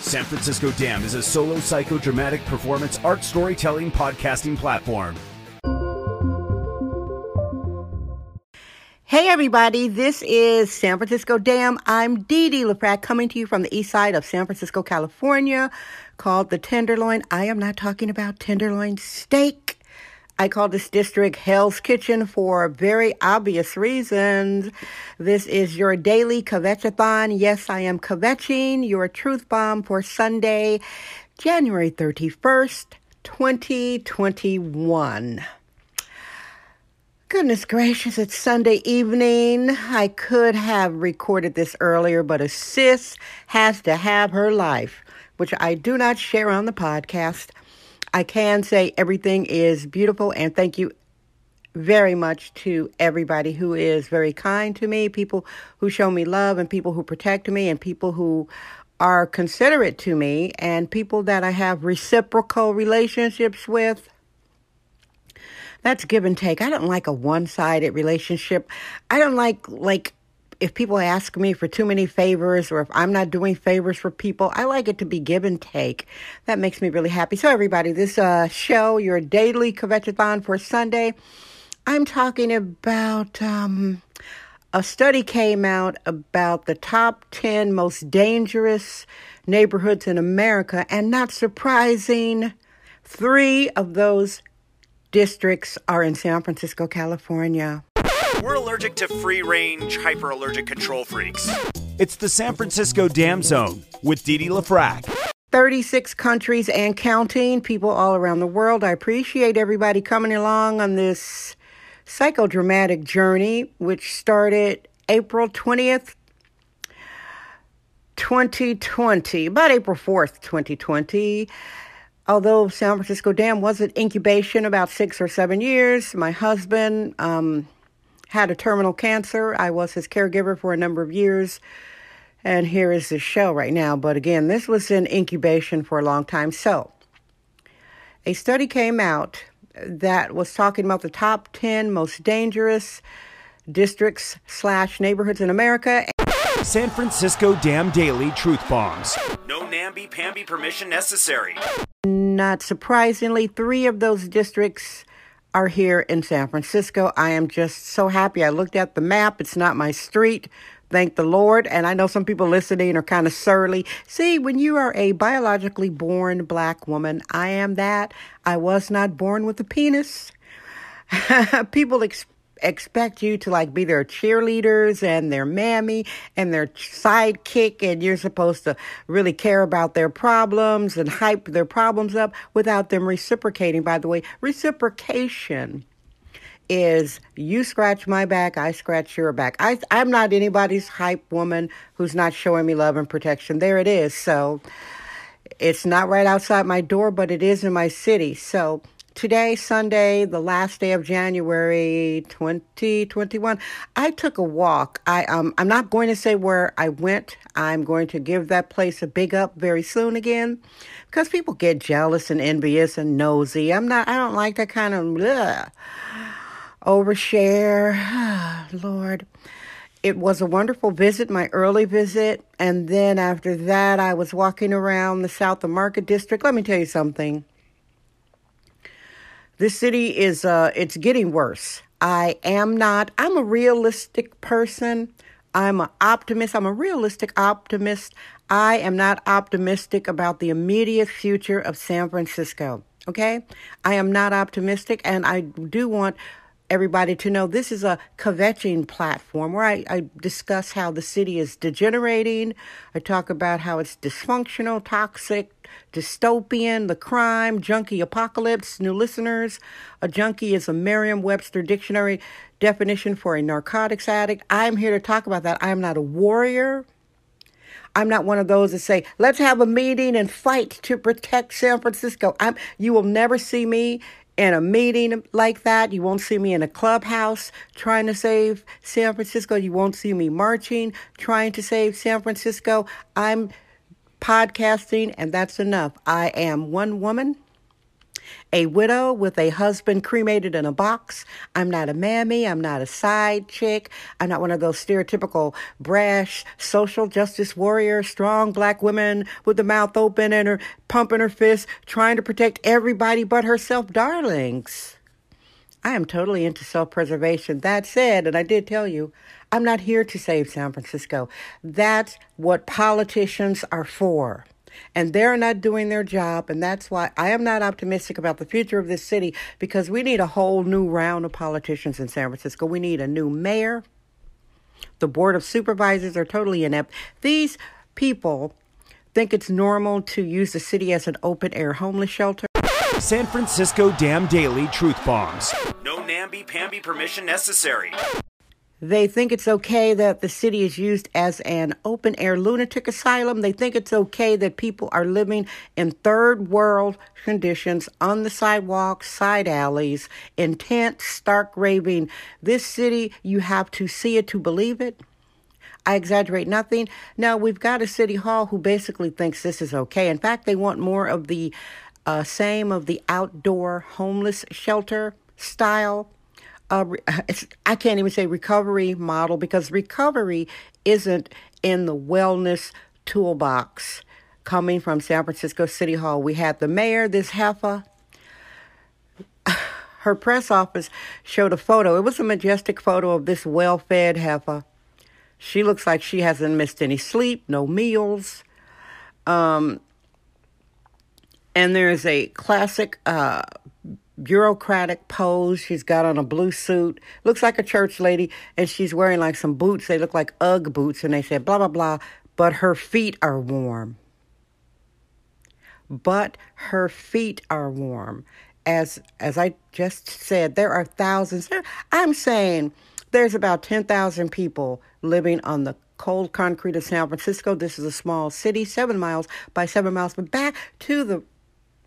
San Francisco Dam is a solo psychodramatic performance art storytelling podcasting platform. Hey everybody, this is San Francisco Dam. I'm Dee Dee LaFrac coming to you from the east side of San Francisco, California, called the Tenderloin. I am not talking about tenderloin steak. I call this district Hell's Kitchen for very obvious reasons. This is your daily kvetchathon. Yes, I am kvetching your truth bomb for Sunday, January 31st, 2021. Goodness gracious, it's Sunday evening. I could have recorded this earlier, but a sis has to have her life, which I do not share on the podcast. I can say everything is beautiful and thank you very much to everybody who is very kind to me, people who show me love, and people who protect me, and people who are considerate to me, and people that I have reciprocal relationships with. That's give and take. I don't like a one-sided relationship. I don't like like if people ask me for too many favors or if I'm not doing favors for people, I like it to be give and take. That makes me really happy. So, everybody, this uh, show, your daily kvetchathon for Sunday, I'm talking about um, a study came out about the top 10 most dangerous neighborhoods in America, and not surprising, three of those districts are in San Francisco, California. We're allergic to free range, hyper allergic control freaks. It's the San Francisco Dam Zone with Didi Dee LaFrac. 36 countries and counting, people all around the world. I appreciate everybody coming along on this psychodramatic journey, which started April 20th, 2020, about April 4th, 2020. Although San Francisco Dam was an incubation about six or seven years, my husband um, had a terminal cancer. I was his caregiver for a number of years. And here is the show right now. But again, this was in incubation for a long time. So, a study came out that was talking about the top 10 most dangerous districts slash neighborhoods in America. San Francisco Dam Daily Truth Bombs. No namby-pamby permission necessary. Not surprisingly, three of those districts are here in San Francisco. I am just so happy. I looked at the map. It's not my street. Thank the Lord. And I know some people listening are kind of surly. See, when you are a biologically born black woman, I am that. I was not born with a penis. people expect expect you to like be their cheerleaders and their mammy and their sidekick and you're supposed to really care about their problems and hype their problems up without them reciprocating by the way reciprocation is you scratch my back, I scratch your back. I, I'm not anybody's hype woman who's not showing me love and protection. There it is. So it's not right outside my door, but it is in my city. So today, Sunday, the last day of January 2021, I took a walk. I um I'm not going to say where I went. I'm going to give that place a big up very soon again because people get jealous and envious and nosy. I'm not I don't like that kind of bleh, overshare. Lord. It was a wonderful visit, my early visit, and then after that I was walking around the South of Market District. Let me tell you something. This city is uh it's getting worse. I am not I'm a realistic person. I'm an optimist. I'm a realistic optimist. I am not optimistic about the immediate future of San Francisco. Okay? I am not optimistic and I do want everybody to know this is a kvetching platform where I, I, discuss how the city is degenerating. I talk about how it's dysfunctional, toxic, dystopian, the crime, junkie apocalypse. New listeners, a junkie is a Merriam Webster dictionary definition for a narcotics addict. I'm here to talk about that. I am not a warrior. I'm not one of those that say, let's have a meeting and fight to protect San Francisco. I'm, you will never see me in a meeting like that. You won't see me in a clubhouse trying to save San Francisco. You won't see me marching trying to save San Francisco. I'm podcasting, and that's enough. I am one woman a widow with a husband cremated in a box. I'm not a mammy. I'm not a side chick. I'm not one of those stereotypical brash social justice warrior, strong black women with the mouth open and her pumping her fist, trying to protect everybody but herself, darlings. I am totally into self preservation. That said, and I did tell you, I'm not here to save San Francisco. That's what politicians are for and they're not doing their job. And that's why I am not optimistic about the future of this city because we need a whole new round of politicians in San Francisco. We need a new mayor. The board of supervisors are totally inept. These people think it's normal to use the city as an open air homeless shelter. San Francisco Dam Daily Truth Bombs. No namby-pamby permission necessary. They think it's okay that the city is used as an open air lunatic asylum. They think it's okay that people are living in third world conditions on the sidewalks, side alleys, in tents, stark raving. This city, you have to see it to believe it. I exaggerate nothing. Now, we've got a city hall who basically thinks this is okay. In fact, they want more of the uh, same of the outdoor homeless shelter style I can't even say recovery model because recovery isn't in the wellness toolbox coming from San Francisco City Hall. We had the mayor, this heifer. Her press office showed a photo. It was a majestic photo of this well fed heifer. She looks like she hasn't missed any sleep, no meals. Um, and there's a classic uh, bureaucratic pose. She's got on a blue suit, looks like a church lady, and she's wearing like some boots. They look like Ugg boots, and they said blah blah blah, but her feet are warm. But her feet are warm. As as I just said, there are thousands. I'm saying there's about 10,000 people living on the cold concrete of San Francisco. This is a small city, seven miles by seven miles. But back to the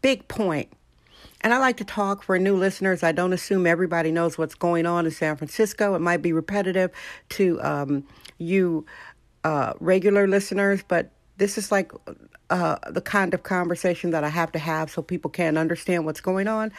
big point and I like to talk for new listeners. I don't assume everybody knows what's going on in San Francisco. It might be repetitive to um, you uh, regular listeners, but this is like uh, the kind of conversation that I have to have so people can understand what's going on.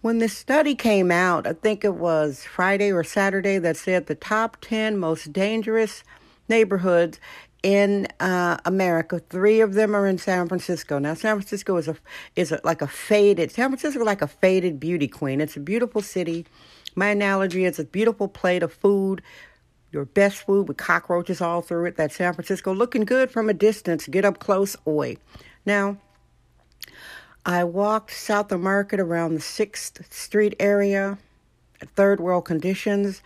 When this study came out, I think it was Friday or Saturday, that said the top 10 most dangerous neighborhoods in uh, America. Three of them are in San Francisco. Now, San Francisco is a is a, like a faded. San Francisco like a faded beauty queen. It's a beautiful city. My analogy is a beautiful plate of food, your best food with cockroaches all through it. That San Francisco looking good from a distance. Get up close, oi. Now, I walked South of Market around the Sixth Street area, third world conditions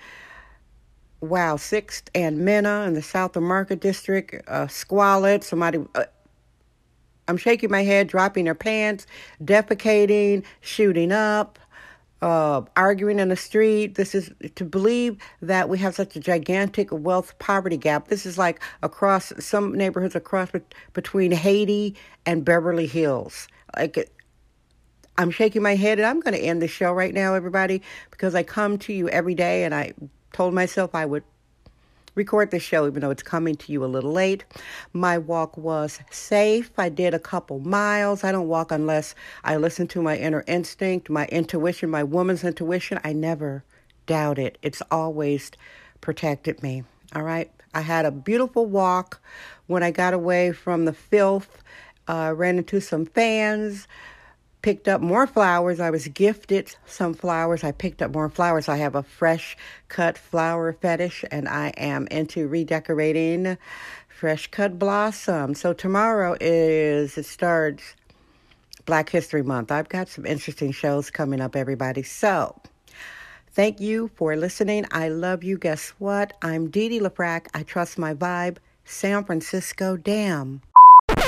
wow, Sixth and Minna in the South of Market District, uh, squalid. Somebody, uh, I'm shaking my head, dropping their pants, defecating, shooting up, uh, arguing in the street. This is to believe that we have such a gigantic wealth poverty gap. This is like across some neighborhoods across between Haiti and Beverly Hills. Like I'm shaking my head, and I'm going to end the show right now, everybody, because I come to you every day and I told myself I would record the show even though it's coming to you a little late. My walk was safe. I did a couple miles. I don't walk unless I listen to my inner instinct, my intuition, my woman's intuition. I never doubt it. It's always protected me. All right. I had a beautiful walk when I got away from the filth. Uh, ran into some fans picked up more flowers. I was gifted some flowers. I picked up more flowers. I have a fresh cut flower fetish and I am into redecorating fresh cut blossoms. So tomorrow is, it starts Black History Month. I've got some interesting shows coming up, everybody. So, Thank you for listening. I love you. Guess what? I'm Dee Dee LaFrac. I trust my vibe. San Francisco Dam.